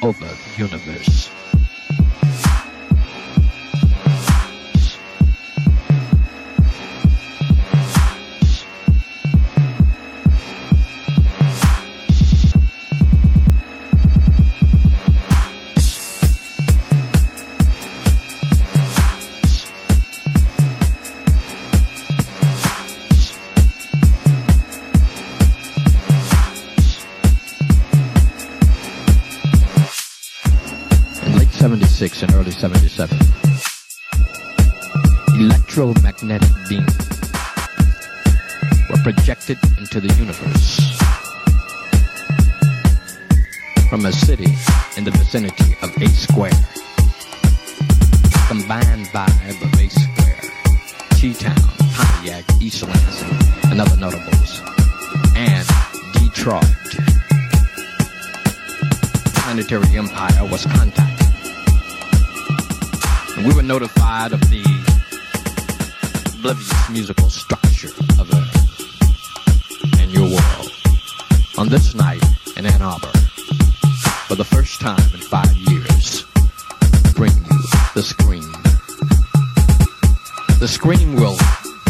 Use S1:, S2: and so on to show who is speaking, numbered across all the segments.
S1: Of the universe.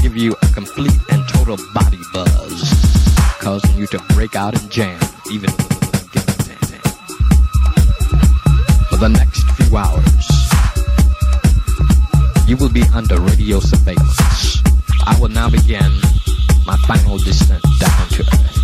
S1: give you a complete and total body buzz, causing you to break out and jam, even. For the next few hours, you will be under radio surveillance. I will now begin my final descent down to earth.